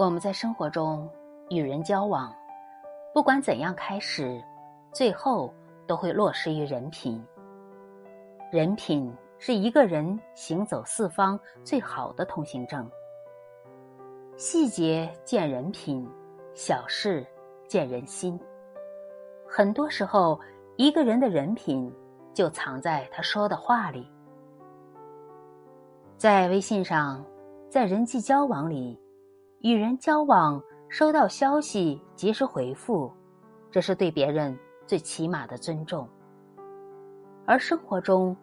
我们在生活中与人交往，不管怎样开始，最后都会落实于人品。人品是一个人行走四方最好的通行证。细节见人品，小事见人心。很多时候，一个人的人品就藏在他说的话里。在微信上，在人际交往里。与人交往，收到消息及时回复，这是对别人最起码的尊重。而生活中，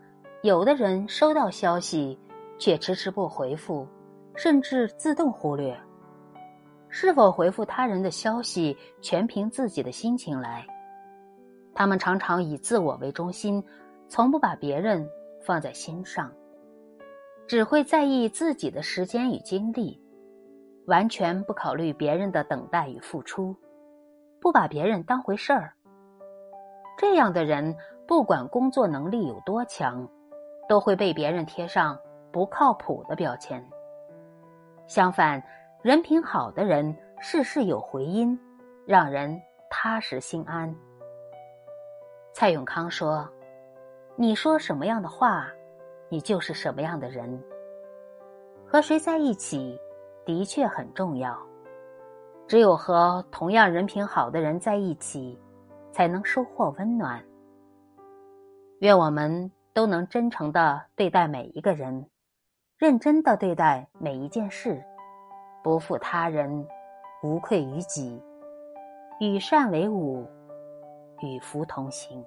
有的人收到消息却迟迟不回复，甚至自动忽略。是否回复他人的消息，全凭自己的心情来。他们常常以自我为中心，从不把别人放在心上，只会在意自己的时间与精力。完全不考虑别人的等待与付出，不把别人当回事儿。这样的人，不管工作能力有多强，都会被别人贴上不靠谱的标签。相反，人品好的人，事事有回音，让人踏实心安。蔡永康说：“你说什么样的话，你就是什么样的人。和谁在一起？”的确很重要，只有和同样人品好的人在一起，才能收获温暖。愿我们都能真诚的对待每一个人，认真的对待每一件事，不负他人，无愧于己，与善为伍，与福同行。